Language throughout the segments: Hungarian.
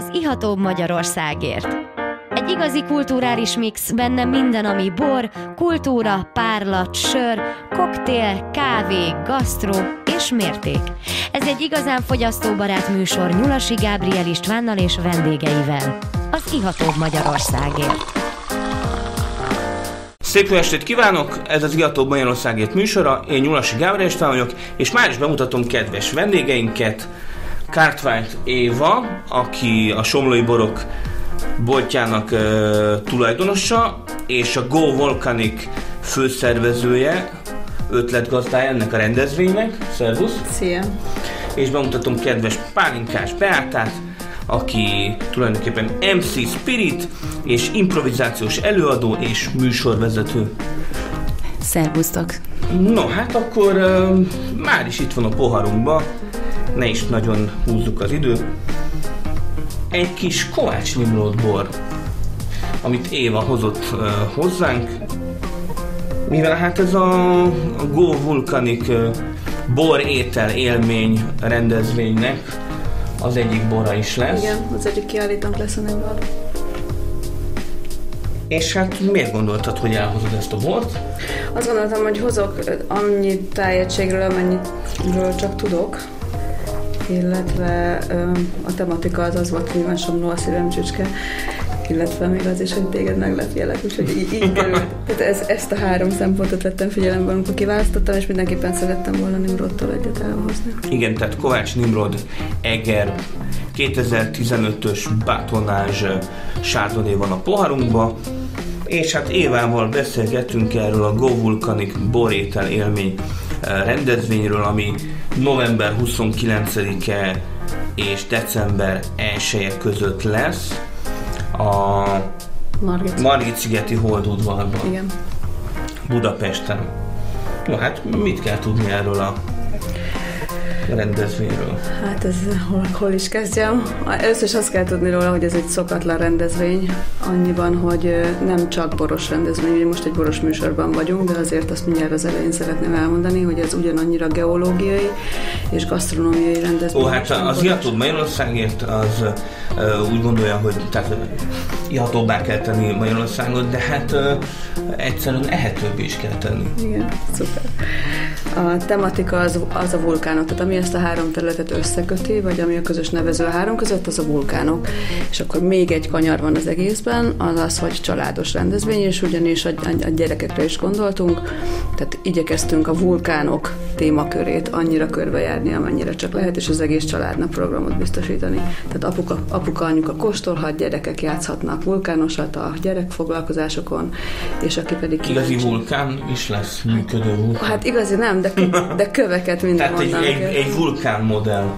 az ihatóbb Magyarországért. Egy igazi kulturális mix, benne minden, ami bor, kultúra, párlat, sör, koktél, kávé, gasztró és mérték. Ez egy igazán fogyasztóbarát műsor Nyulasi Gábriel Istvánnal és vendégeivel. Az ihatóbb Magyarországért. Szép jó estét kívánok! Ez az Ihatóbb Magyarországért műsora, én Nyulasi Gábriel István vagyok, és már is bemutatom kedves vendégeinket, Cartwright Éva, aki a Somlói Borok boltjának uh, tulajdonosa, és a Go Volcanic főszervezője, ötletgazdája ennek a rendezvénynek. Szervusz! Szia! És bemutatom kedves Pálinkás Beátát, aki tulajdonképpen MC Spirit, és improvizációs előadó és műsorvezető. Szervusztok! No, hát akkor uh, már is itt van a poharunkba, ne is nagyon húzzuk az időt. Egy kis Kovács Nimrod bor, amit Éva hozott uh, hozzánk, mivel hát ez a, a Go Vulcanic uh, bor étel élmény rendezvénynek az egyik bora is lesz. Igen, az egyik kiállítónk lesz a Nimrod. És hát miért gondoltad, hogy elhozod ezt a bort? Azt gondoltam, hogy hozok annyi tájegységről, amennyiről csak tudok, illetve a tematika az az volt, hogy másom a szívem csücske, illetve még az is, hogy téged meglepjelek, úgyhogy így, így került. Tehát ez, ezt a három szempontot vettem figyelembe, amikor kiválasztottam, és mindenképpen szerettem volna Nimrodtól egyet elhozni. Igen, tehát Kovács Nimrod Eger 2015-ös batonázs sárdoné van a poharunkba, és hát Évával beszélgetünk erről a Go Vulcanic borétel élmény rendezvényről, ami november 29-e és december 1 között lesz a Margit, Margit szigeti Holdudvarban. Igen. Budapesten. Na hát mit kell tudni erről a rendezvényről? Hát ez hol, hol is kezdjem? Először is azt kell tudni róla, hogy ez egy szokatlan rendezvény, annyiban, hogy nem csak boros rendezvény, ugye most egy boros műsorban vagyunk, de azért azt mindjárt az elején szeretném elmondani, hogy ez ugyanannyira geológiai és gasztronómiai rendezvény. Ó, hát az Ihatóbb Magyarországért az úgy gondolja, hogy tehát ihatóbbá kell tenni Magyarországot, de hát egyszerűen ehetőbb is kell tenni. Igen, szuper. A tematika az, az a vulkánok, tehát ami ezt a három területet összeköti, vagy ami a közös nevező a három között, az a vulkánok. És akkor még egy kanyar van az egészben, az az, hogy családos rendezvény, és ugyanis a, a, a gyerekekre is gondoltunk, tehát igyekeztünk a vulkánok témakörét annyira körbejárni, amennyire csak lehet, és az egész családnak programot biztosítani. Tehát apuka, apuka anyuka kóstolhat, gyerekek játszhatnak vulkánosat a gyerekfoglalkozásokon, és aki pedig Igazi vulkán is lesz, működő vulkán. Hát igazi nem, de, de köveket minden Tehát egy, egy, egy vulkán modell,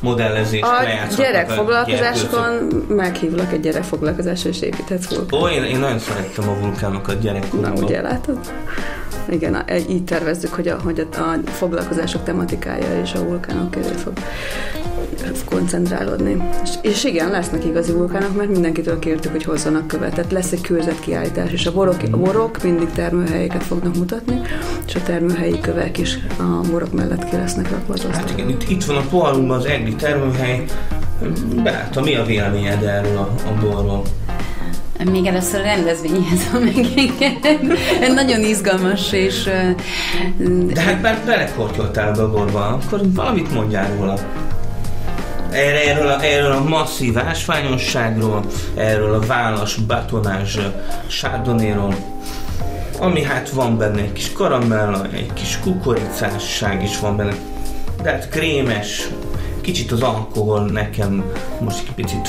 modellezést A gyerekfoglalkozásokon meghívlak egy gyerekfoglalkozásra, és építhetsz vulkán. Ó, én, én nagyon szerettem a vulkánokat Na, gyerekkoromban. ugye látod? Igen, így tervezzük, hogy a, hogy a, a foglalkozások tematikája és a vulkánok köré fog koncentrálódni. És, és igen, lesznek igazi vulkánok, mert mindenkitől kértük, hogy hozzanak követ. Tehát lesz egy kőzetkiállítás, és a borok, a borok mindig termőhelyeket fognak mutatni, és a termőhelyi kövek is a borok mellett ki lesznek rakva az Hát igen, itt, itt van a poharunkban az egri termőhely. Beállta, mi a véleményed erről a, a borról? Még először a rendezvényhez van megengedett. Nagyon izgalmas, és De hát már belekortyoltál be a borba, akkor valamit mondjál róla. Erről, a, erről a masszív ásványosságról, erről a válasz batonás sárdonéról, ami hát van benne egy kis karamella, egy kis kukoricásság is van benne, de hát krémes, kicsit az alkohol nekem most egy picit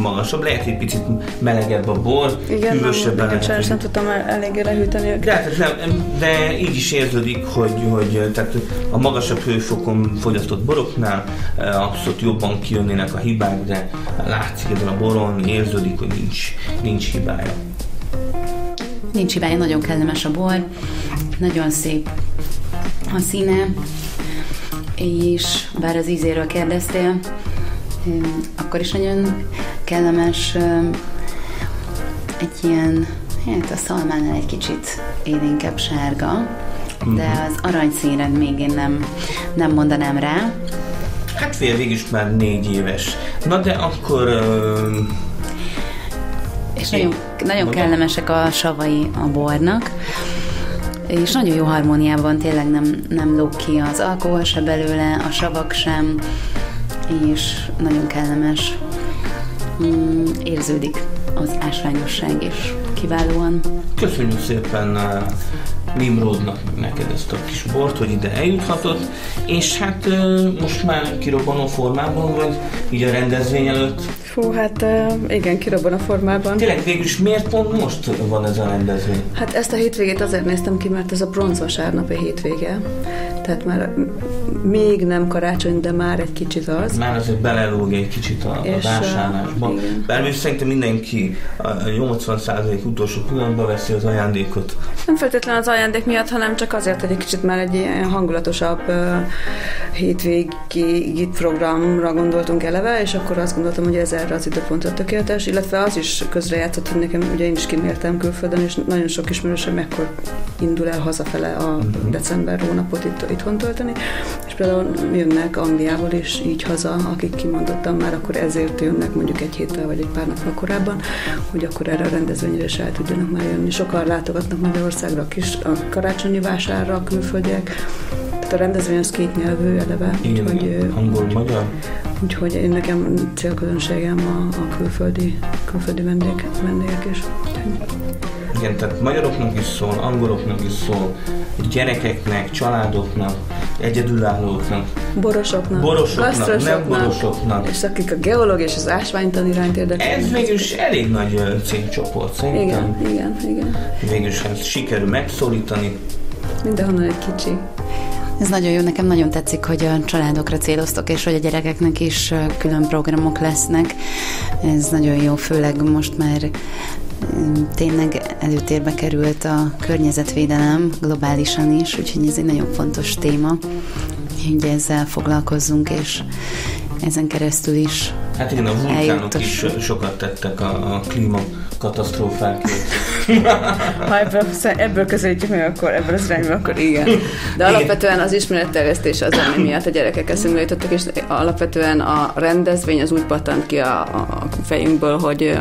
magasabb, lehet egy picit melegebb a bor, Igen, hűvösebben nem, lehet, sajnos hogy- nem tudtam el, eléggé lehűteni őket. de, hát nem, de így is érződik, hogy, hogy tehát a magasabb hőfokon fogyasztott boroknál abszolút jobban kijönnének a hibák, de látszik ezen a boron, érződik, hogy nincs, nincs hibája. nincs hibája, nagyon kellemes a bor, nagyon szép a színe, és bár az ízéről kérdeztél, ö, akkor is nagyon kellemes, egy ilyen, hát a szalmánál egy kicsit élénkebb sárga, de az aranyszínre még én nem, nem mondanám rá. Hát fél végig is már négy éves. Na de akkor... Uh, és nagyon, nagyon kellemesek a savai a bornak és nagyon jó harmóniában tényleg nem, nem lóg ki az alkohol se belőle, a savak sem, és nagyon kellemes. Mm, érződik az ásványosság is kiválóan. Köszönjük szépen Nimrodnak neked ezt a kis bort, hogy ide eljuthatott, és hát most már kirobbanó formában vagy, így a rendezvény előtt. Fú, hát igen, kirobban a formában. Tényleg végülis miért pont most van ez a rendezvény? Hát ezt a hétvégét azért néztem ki, mert ez a bronzvasárnapi hétvége tehát már még nem karácsony, de már egy kicsit az. Már azért belelóg egy kicsit a, a vásárlásba. Bár szerintem mindenki a 80% utolsó pillanatban veszi az ajándékot. Nem feltétlenül az ajándék miatt, hanem csak azért, hogy egy kicsit már egy ilyen hangulatosabb hétvégi programra gondoltunk eleve, és akkor azt gondoltam, hogy ez erre az időpontra tökéletes, illetve az is közrejátszott, hogy nekem ugye én is kinéltem külföldön, és nagyon sok ismerősöm mekkor indul el hazafele a uh-huh. december hónapot itt, itthon tölteni, és például jönnek Angliából is így haza, akik kimondottam már, akkor ezért jönnek mondjuk egy héttel vagy egy pár nappal korábban, hogy akkor erre a rendezvényre is el tudjanak már jönni. Sokan látogatnak Magyarországra a kis a karácsonyi vásárra a külföldiek, tehát a rendezvény az két nyelvű eleve. Igen, úgyhogy, angol, magyar. Úgyhogy én nekem célközönségem a, a külföldi, külföldi vendég, vendégek is. Igen, tehát magyaroknak is szól, angoloknak is szól, gyerekeknek, családoknak, egyedülállóknak. Borosoknak, borosoknak, nem borosoknak. És akik a geológia és az ásványtan iránt érdekelnek. Ez végülis elég nagy cégcsoport szerintem. Igen, igen, igen. Végülis ezt sikerül megszólítani. Mindenhonnan egy kicsi. Ez nagyon jó, nekem nagyon tetszik, hogy a családokra céloztok, és hogy a gyerekeknek is külön programok lesznek. Ez nagyon jó, főleg most már tényleg előtérbe került a környezetvédelem globálisan is, úgyhogy ez egy nagyon fontos téma, hogy ezzel foglalkozzunk, és ezen keresztül is Hát igen, a vulkánok is sokat tettek a, a klíma katasztrófákért. ha ebből, ebből közelítjük meg, akkor ebből az irányba, akkor igen. De alapvetően az ismeretterjesztés az, ami miatt a gyerekek eszünkbe jutottak, és alapvetően a rendezvény az úgy pattant ki a, a fejünkből, hogy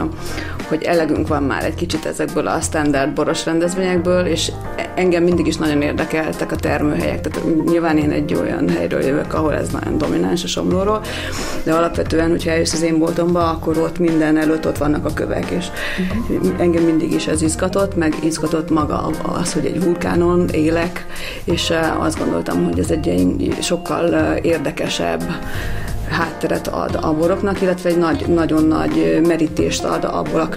hogy elegünk van már egy kicsit ezekből a standard boros rendezvényekből, és engem mindig is nagyon érdekeltek a termőhelyek. Tehát nyilván én egy olyan helyről jövök, ahol ez nagyon domináns a somlóról, de alapvetően, hogyha eljössz az én boltomba, akkor ott minden előtt ott vannak a kövek, és uh-huh. engem mindig is ez izgatott, meg izgatott maga az, hogy egy vulkánon élek, és azt gondoltam, hogy ez egy sokkal érdekesebb hátteret ad a boroknak, illetve egy nagy, nagyon nagy merítést ad abból a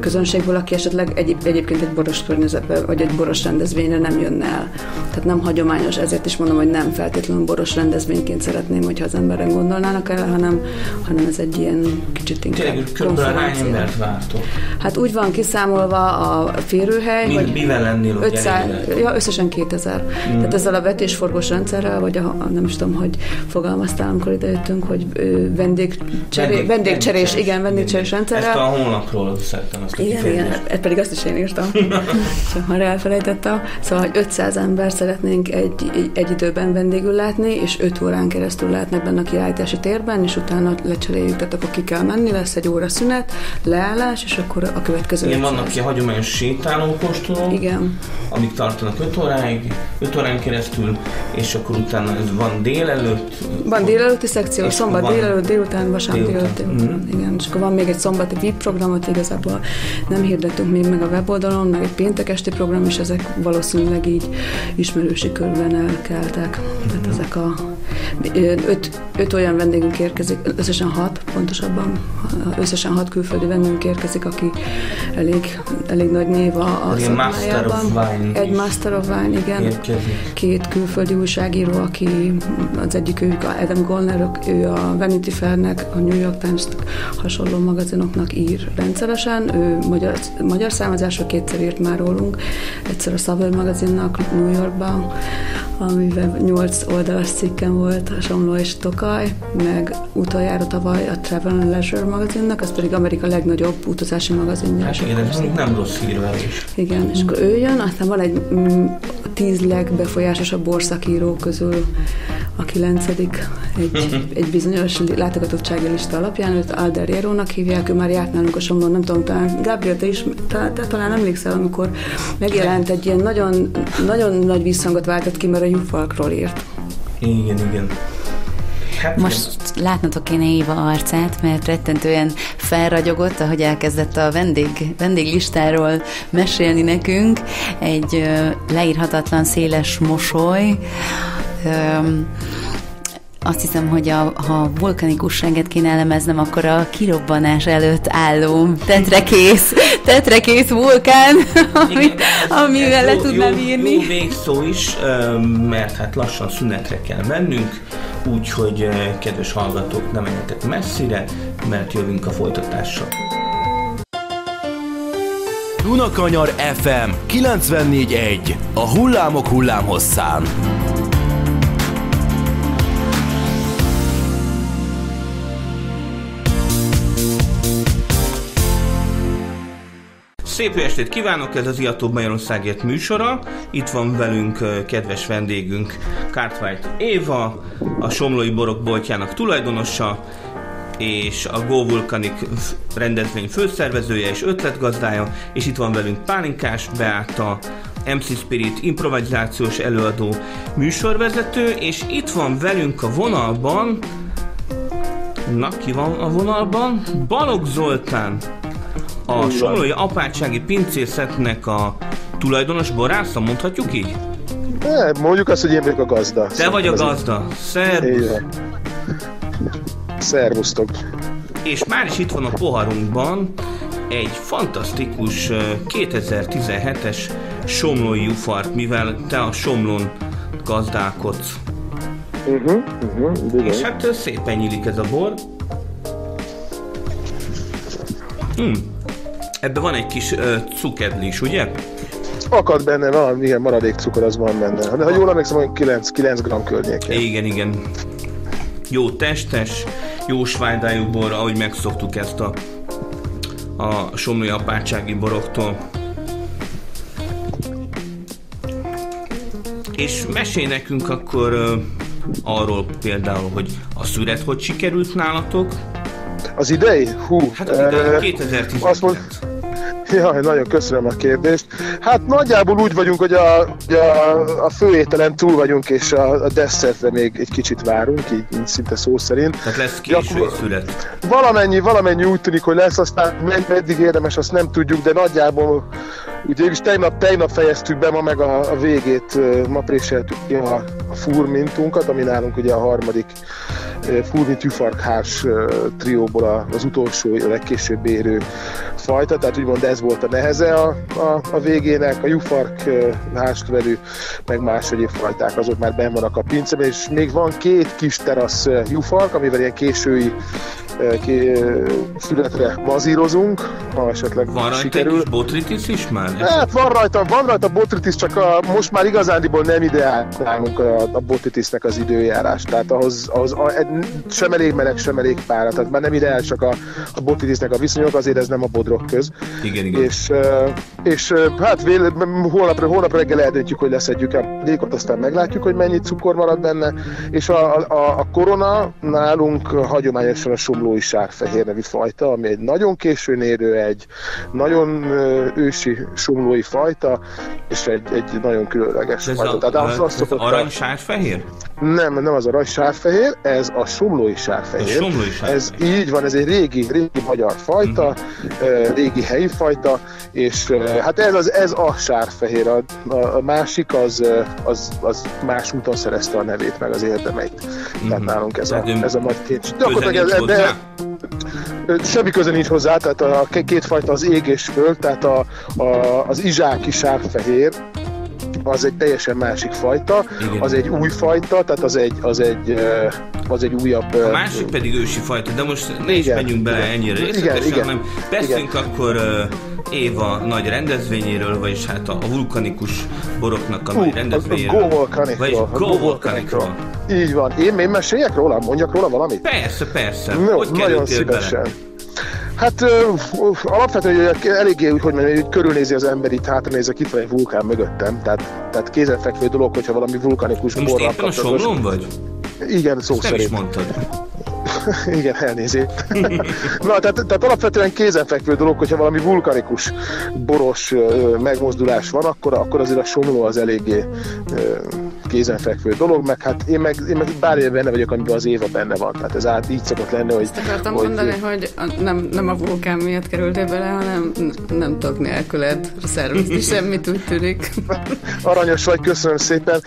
közönségből, aki esetleg egy, egyébként egy boros környezetben, vagy egy boros rendezvényre nem jönne el. Tehát nem hagyományos, ezért is mondom, hogy nem feltétlenül boros rendezvényként szeretném, hogyha az emberek gondolnának el, hanem, hanem ez egy ilyen kicsit inkább Tényleg, körülbelül hány embert vártok? Hát úgy van kiszámolva a férőhely, Mi, hogy mivel lennél 500, ja, összesen 2000. Mm. Tehát ezzel a vetésforgós rendszerrel, vagy a, nem is tudom, hogy fogalmaztál, amikor ide beszéltünk, hogy vendégcseré, vendég, vendégcserés, igen, vendégcserés rendszerrel. Ezt a honlapról szedtem azt Igen, igen, ezt pedig azt is én írtam, csak már elfelejtettem. Szóval, hogy 500 ember szeretnénk egy, egy, időben vendégül látni, és 5 órán keresztül látnak benne a kiállítási térben, és utána lecseréljük, tehát akkor ki kell menni, lesz egy óra szünet, leállás, és akkor a következő. Igen, vannak ki hagyományos sétálókóstolók, igen. amik tartanak 5 óráig, 5 órán keresztül, és akkor utána van délelőtt. Van délelőtti szekció, és szombat van... délelőtt, délután, vasárnap délután. Mm. Igen, és akkor van még egy szombati VIP programot, igazából nem hirdettünk még meg a weboldalon, meg egy péntek esti program, és ezek valószínűleg így ismerősi körben elkeltek. Mm. Tehát ezek a öt, öt olyan vendégünk érkezik, összesen hat, pontosabban, összesen hat külföldi vendégünk érkezik, aki elég, elég nagy név a, a Master of Wine Egy Master of Wine, igen. Érkezik. Két külföldi újságíró, aki az egyik ők Adam Gollner, ő a Vanity Fairnek, a New York times hasonló magazinoknak ír rendszeresen. Ő magyar, magyar származású kétszer írt már rólunk. Egyszer a Savage magazinnak New Yorkban, amiben nyolc oldalas cikkem volt a Somló és Tokaj, meg utoljára tavaly a Travel and Leisure magazinnak, az pedig Amerika legnagyobb utazási magazinja. Hát igen, ez nem rossz hírverés. Igen, és akkor ő jön, aztán van egy mm, tíz legbefolyásosabb borszakíró közül a kilencedik egy, egy bizonyos látogatottsági lista alapján, őt Alder hívják, ő már járt nálunk a Somlón, nem tudom, talán Gabriel, te is, te, te talán emlékszel, amikor megjelent egy ilyen nagyon, nagyon nagy visszhangot váltott ki, mert a Jufalkról írt. Igen, igen. Hát Most látnatok kéne Éva arcát, mert rettentően felragyogott, ahogy elkezdett a vendég, vendéglistáról mesélni nekünk. Egy leírhatatlan széles mosoly, azt hiszem, hogy a, ha vulkanikusságet kéne elemeznem, akkor a kirobbanás előtt álló tetrekész, tetrekész vulkán, ami, amivel le tudnám írni. Jó, jó végszó is, mert hát lassan szünetre kell mennünk, úgyhogy kedves hallgatók, nem menjetek messzire, mert jövünk a folytatással. Dunakanyar FM 94.1 A hullámok hullámhosszán. Szép estét kívánok, ez az Iató Magyarországért műsora. Itt van velünk kedves vendégünk Cartwright Éva, a Somlói Borok boltjának tulajdonosa, és a Go Vulcanic rendezvény főszervezője és ötletgazdája, és itt van velünk Pálinkás Beáta, MC Spirit improvizációs előadó műsorvezető, és itt van velünk a vonalban, na ki van a vonalban? Balog Zoltán, a Somlói Apátsági Pincészetnek a tulajdonos borásza, mondhatjuk így? Ne, mondjuk azt, hogy én vagyok a gazda. Te vagy a gazda. Szervusz. Szervusztok. És már is itt van a poharunkban egy fantasztikus 2017-es somlói jufart, mivel te a somlón gazdálkodsz. Uh-huh, uh-huh, És hát szépen nyílik ez a bor. Hmm. Ebben van egy kis uh, cukedli is, ugye? Akad benne valami, ilyen maradék cukor az van benne. De ha jól emlékszem, hogy 9, 9 gram környékén. Igen, igen. Jó testes, jó svájdájú bor, ahogy megszoktuk ezt a, a somlói apátsági boroktól. És mesélj nekünk akkor uh, arról például, hogy a szüret hogy sikerült nálatok? Az idei? Hú. Hát az idei, 2019. Azt mond, Jaj, nagyon köszönöm a kérdést. Hát nagyjából úgy vagyunk, hogy a, a, a főételen túl vagyunk, és a, a desszertre még egy kicsit várunk, így, így szinte szó szerint. Tehát lesz késői szület. Valamennyi, valamennyi úgy tűnik, hogy lesz, aztán meddig érdemes, azt nem tudjuk, de nagyjából Ugye is tegnap, tegnap fejeztük be, ma meg a, a végét, ma préseltük ki a, a furmintunkat, ami nálunk ugye a harmadik furmint tüfarkhárs trióból az utolsó, a legkésőbb érő fajta, tehát úgymond ez volt a neheze a, a, a végének, a jufark háztvelő, meg más egyéb fajták, azok már benn vannak a pinceben, és még van két kis terasz jufark, amivel ilyen késői születre bazírozunk, ha esetleg van sikerül. Van botritis is már? Hát van rajta, van rajta botritis, csak a, most már igazándiból nem ideálnálunk a, a botritisnek az időjárás, tehát ahhoz, ahhoz a, sem elég meleg, sem elég pára, tehát már nem ideál csak a, a botritisnek a viszonyok, azért ez nem a bodrok köz. Igen, igen. És, és hát véle, holnap, holnap reggel eldöntjük, hogy leszedjük a lékot, aztán meglátjuk, hogy mennyi cukor marad benne, és a, a, a korona nálunk hagyományosan a somlói sárfehér nevű fajta, ami egy nagyon későn érő, egy nagyon ősi somlói fajta, és egy, egy nagyon különleges ez fajta. A, Tehát az, az, az arany sárfehér? Nem, nem az arany sárfehér, ez a somlói sárfehér. A somlói sárfehér. Ez így van, ez egy régi, régi magyar fajta, uh-huh. régi helyi fajta, és hát ez, az, ez a sárfehér. A, a, másik az, az, az más úton szerezte a nevét, meg az érdemeit. Uh-huh. Tehát nálunk ez a, ez a nagy kincs. De, ez, de, semmi köze nincs hozzá, tehát a két fajta az ég és föld, tehát a, a, az izsáki sárfehér, az egy teljesen másik fajta, Igen. az egy új fajta, tehát az egy, az egy, az egy újabb... A másik pedig ősi fajta, de most ne is igen, menjünk bele ennyire részletesen, igen, igen, hanem beszéljünk igen. akkor Éva nagy rendezvényéről, vagyis hát a vulkanikus boroknak a uh, nagy rendezvényéről. A Go Volcanicról. Go Volcanicról. Így van. Én, én meséljek róla? Mondjak róla valamit? Persze, persze. No, hogy nagyon szívesen. Bele? Hát uh, alapvetően eléggé, hogy mondjam, hogy körülnézi az ember itt, hátranézek, itt van egy vulkán mögöttem, tehát, tehát kézenfekvő dolog, hogyha valami vulkanikus borral Most éppen a Somlón vagy? Igen, szó Ezt nem szerint. is mondtad. Igen, elnézést. Na, tehát, tehát alapvetően kézenfekvő dolog, hogyha valami vulkanikus, boros megmozdulás van, akkor, akkor azért a somló az eléggé kézenfekvő dolog, meg hát én meg, én meg bármilyen benne vagyok, amiben az Éva benne van. Tehát ez át így szokott lenni, hogy... Ezt akartam hogy, mondani, hogy a- nem, nem a vulkán miatt kerültél bele, hanem nem tudok nélküled szervezni semmit, úgy tűnik. Aranyos vagy, köszönöm szépen.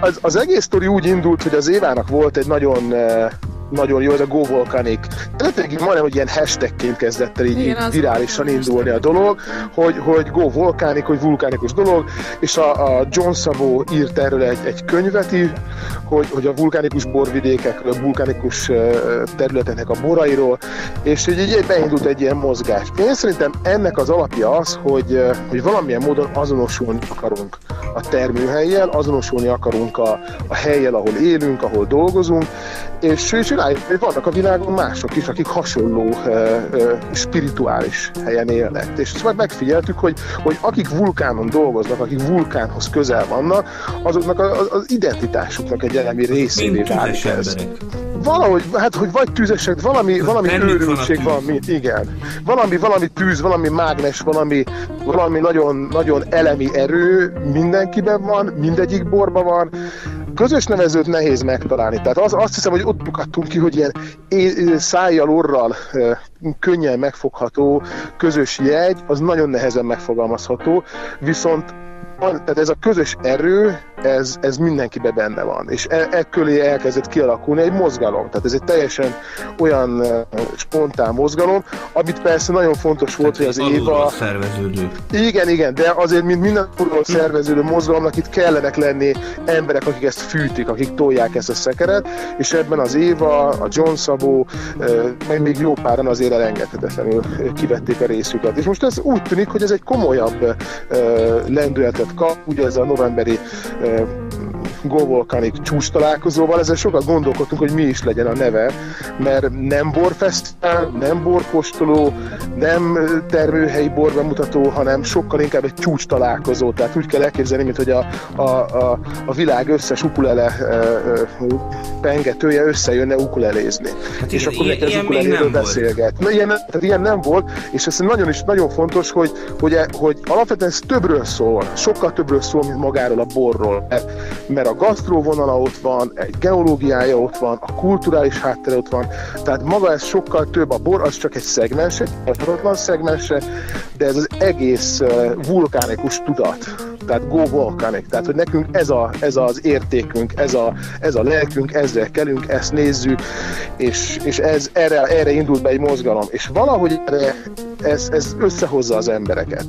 Az, az egész sztori úgy indult, hogy az Évának volt egy nagyon nagyon jó, ez a Go Volcanic. Tehát majdnem, hogy ilyen hashtagként kezdett el így, Igen, így virálisan indulni a dolog, hogy, hogy Go Volcanic, hogy vulkánikus dolog, és a, a John Szabó írt erről egy, egy könyvet is, hogy, hogy a vulkánikus borvidékekről, a vulkánikus területeknek a borairól, és így, így beindult egy ilyen mozgás. Én szerintem ennek az alapja az, hogy, hogy valamilyen módon azonosulni akarunk a termőhelyjel, azonosulni akarunk a, a helyjel, ahol élünk, ahol dolgozunk, és, és rájöttünk, hogy vannak a világon mások is, akik hasonló uh, uh, spirituális helyen élnek. És ezt majd megfigyeltük, hogy, hogy akik vulkánon dolgoznak, akik vulkánhoz közel vannak, azoknak a, a- az identitásuknak egy elemi részévé Mint válik ez. Valahogy, hát hogy vagy tüzesek, valami, valami van a őrültség tűz. van, mi, igen. Valami, valami tűz, valami mágnes, valami, valami nagyon, nagyon elemi erő mindenkiben van, mindegyik borban van. Közös nevezőt nehéz megtalálni. Tehát az, azt hiszem, hogy ott bukadtunk ki, hogy ilyen é- szájjal, orral könnyen megfogható közös jegy, az nagyon nehezen megfogalmazható, viszont tehát ez a közös erő, ez, ez mindenkiben benne van, és e, e köré elkezdett kialakulni egy mozgalom. Tehát ez egy teljesen olyan uh, spontán mozgalom, amit persze nagyon fontos volt, hogy az Éva... szerveződő. Igen, igen, de azért, mint minden alulról szerveződő mozgalomnak itt kellenek lenni emberek, akik ezt fűtik, akik tolják ezt a szekeret, és ebben az Éva, a John Szabó, meg még jó páran azért elengedhetetlenül kivették a részüket. És most ez úgy tűnik, hogy ez egy komolyabb lendületet kap, ugye ez a novemberi ö, Go Volcanic csúcs találkozóval, ezzel sokat gondolkodtunk, hogy mi is legyen a neve, mert nem borfesztivál, nem borkóstoló, nem termőhelyi borbemutató, hanem sokkal inkább egy csúcs találkozó. Tehát úgy kell elképzelni, mint hogy a, a, a, a világ összes ukulele pengetője összejönne ukulelézni. Hát és igen, akkor ilyen- ilyen ukuleléről beszélget. Na, ilyen, tehát ilyen nem volt, és ez nagyon is nagyon fontos, hogy, hogy, hogy alapvetően ez többről szól, sokkal többről szól, mint magáról a borról, mert, mert a gasztróvonala ott van, egy geológiája ott van, a kulturális háttere ott van, tehát maga ez sokkal több, a bor az csak egy szegmens, egy tartalatlan szegmense, de ez az egész vulkánikus tudat, tehát go volcanic, tehát hogy nekünk ez, a, ez az értékünk, ez a, ez a lelkünk, ezzel kelünk, ezt nézzük, és, és ez, erre, erre indult be egy mozgalom, és valahogy erre, ez, ez összehozza az embereket.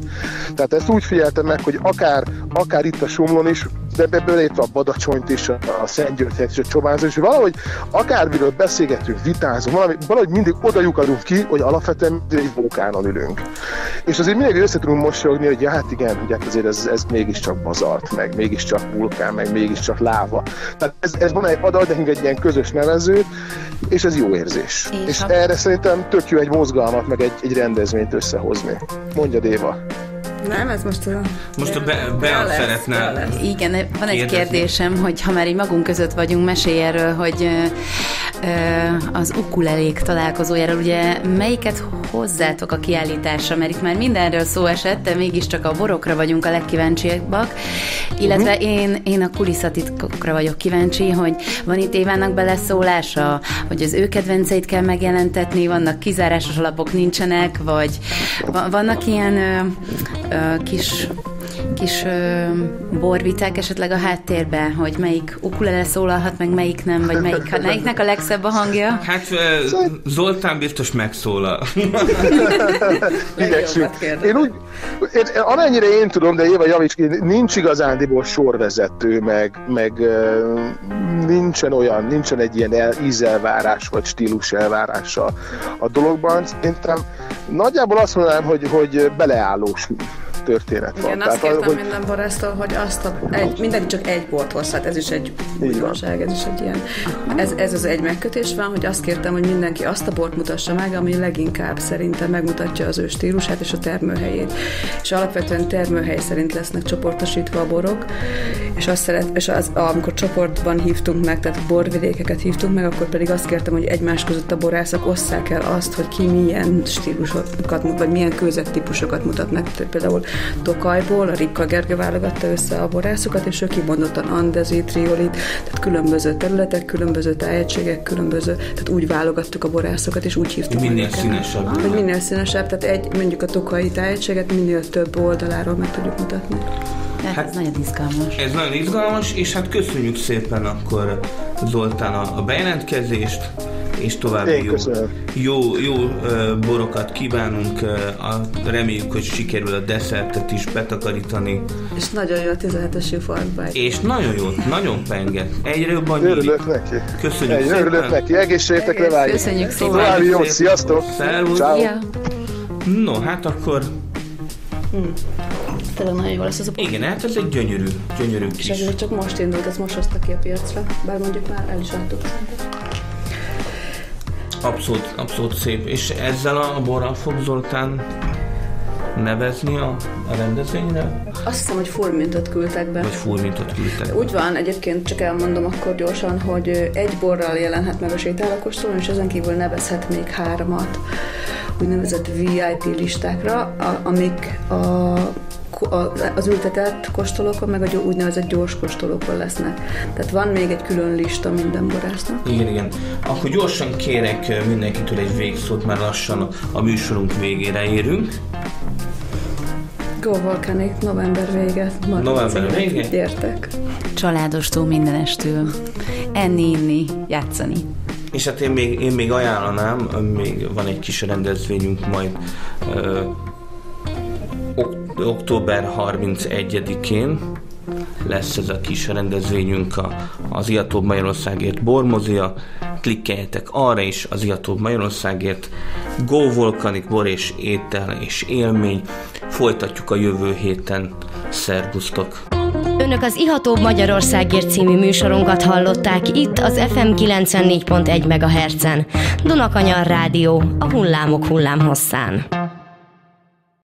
Tehát ezt úgy figyeltem meg, hogy akár, akár itt a Somlon is, de be- belétve a Badacsonyt is, a, Szentgyörgyet és a Csobánzat, és valahogy akármiről beszélgetünk, vitázunk, valami, valahogy mindig oda lyukadunk ki, hogy alapvetően egy vulkánon ülünk. És azért mindig össze tudunk mosolyogni, hogy ja, hát igen, hogy hát azért ez, ez mégiscsak bazalt, meg mégiscsak vulkán, meg mégiscsak láva. Tehát ez, ez van egy, ad, egy ilyen közös nevezőt, és ez jó érzés. És És, a- erre szerintem tök jó egy mozgalmat, meg egy, egy rendezvényt összehozni. Mondja Déva. Nem, ez most a... Most a Be- Bea szeretne Igen, van egy Kérdezni. kérdésem, hogy ha már így magunk között vagyunk, mesélj erről, hogy ö, ö, az ukulelék találkozójáról, ugye melyiket hozzátok a kiállításra, mert itt már mindenről szó esett, de mégiscsak a borokra vagyunk a legkíváncsiabbak, illetve Mhm. én, én a kulisszatitkokra vagyok kíváncsi, hogy van itt Évának beleszólása, hogy az ő kedvenceit kell megjelentetni, vannak kizárásos alapok nincsenek, vagy va- vannak ilyen ö, kis kis ö, borviták esetleg a háttérben, hogy melyik ukulele szólalhat meg, melyik nem, vagy melyik, melyiknek a legszebb a hangja. Hát ö, Zoltán biztos megszólal. Én úgy, én, amennyire én tudom, de Éva javíts ki, nincs igazándiból sorvezető, meg, meg nincsen olyan, nincsen egy ilyen el, ízelvárás, vagy stílus elvárás a, a dologban. Szerintem nagyjából azt mondanám, hogy, hogy beleállós történet van. Igen, azt Tehát, kértem hogy- minden borásztól, hogy azt a, egy, mindenki csak egy bort hoz, hát ez is egy újdonság, ez is egy ilyen, ez, ez az egy megkötés van, hogy azt kértem, hogy mindenki azt a bort mutassa meg, ami leginkább szerintem megmutatja az ő stílusát és a termőhelyét. És alapvetően termőhely szerint lesznek csoportosítva a borok, és azt szeret, és az, amikor csoportban hívtunk meg, tehát borvidékeket hívtunk meg, akkor pedig azt kértem, hogy egymás között a borászok osszák el azt, hogy ki milyen stílusokat, vagy milyen kőzettípusokat mutat meg. Például Tokajból a Rikka Gergő válogatta össze a borászokat, és ő kimondottan andezi, triolit, tehát különböző területek, különböző tájegységek, különböző, tehát úgy válogattuk a borászokat, és úgy hívtuk Minél színesebb. Hogy minél színesebb, tehát egy, mondjuk a tokai tájegységet minél több oldaláról meg tudjuk mutatni. Hát- ez nagyon izgalmas. Ez nagyon izgalmas, és hát köszönjük szépen akkor Zoltán a a bejelentkezést, és további Én jó, köszönöm. jó, jó borokat kívánunk, a, reméljük, hogy sikerül a desszertet is betakarítani, És nagyon jó a 17-es jufarkbágy. és nagyon jó, nagyon penget. Egyre jobban nyílik. Örülök neki. Köszönjük Egy, örülök szépen. neki. Egészségekre várjuk. Köszönjük szépen. További jót, sziasztok! Szervusz. Ciao. Ja. No, hát akkor Tényleg nagyon jó lesz ez a igen, hát ez egy gyönyörű, gyönyörű És kis. ez még csak most indult, ez most hozta ki a piacra, bár mondjuk már el is adtuk. Abszolút, abszolút szép. És ezzel a borral fog Zoltán nevezni a, a rendezvényre? Azt hiszem, hogy furmintot küldtek be. Vagy fúrmintot küldtek? Úgy van, egyébként csak elmondom akkor gyorsan, hogy egy borral jelenhet meg a sétálakostolón, és ezen kívül nevezhet még hármat úgynevezett VIP listákra, a, amik a, az ültetett kóstolókon, meg a úgynevezett gyors kóstolókon lesznek. Tehát van még egy külön lista minden borásznak. Igen, igen. Akkor gyorsan kérek mindenkitől egy végszót, mert lassan a, műsorunk végére érünk. Go Volcanic, november vége. November vége? Gyertek! Családostól mindenestől. Enni, inni, játszani. És hát én még, én még ajánlanám, még van egy kis rendezvényünk majd október 31-én lesz ez a kis rendezvényünk a, az Iatóbb Magyarországért bormozia. Klikkeljetek arra is az Iatóbb Magyarországért. Go Volcanic bor és étel és élmény. Folytatjuk a jövő héten. Szervusztok! Önök az Ihatóbb Magyarországért című műsorunkat hallották itt az FM 94.1 MHz-en. Dunakanyar Rádió, a hullámok hullámhosszán.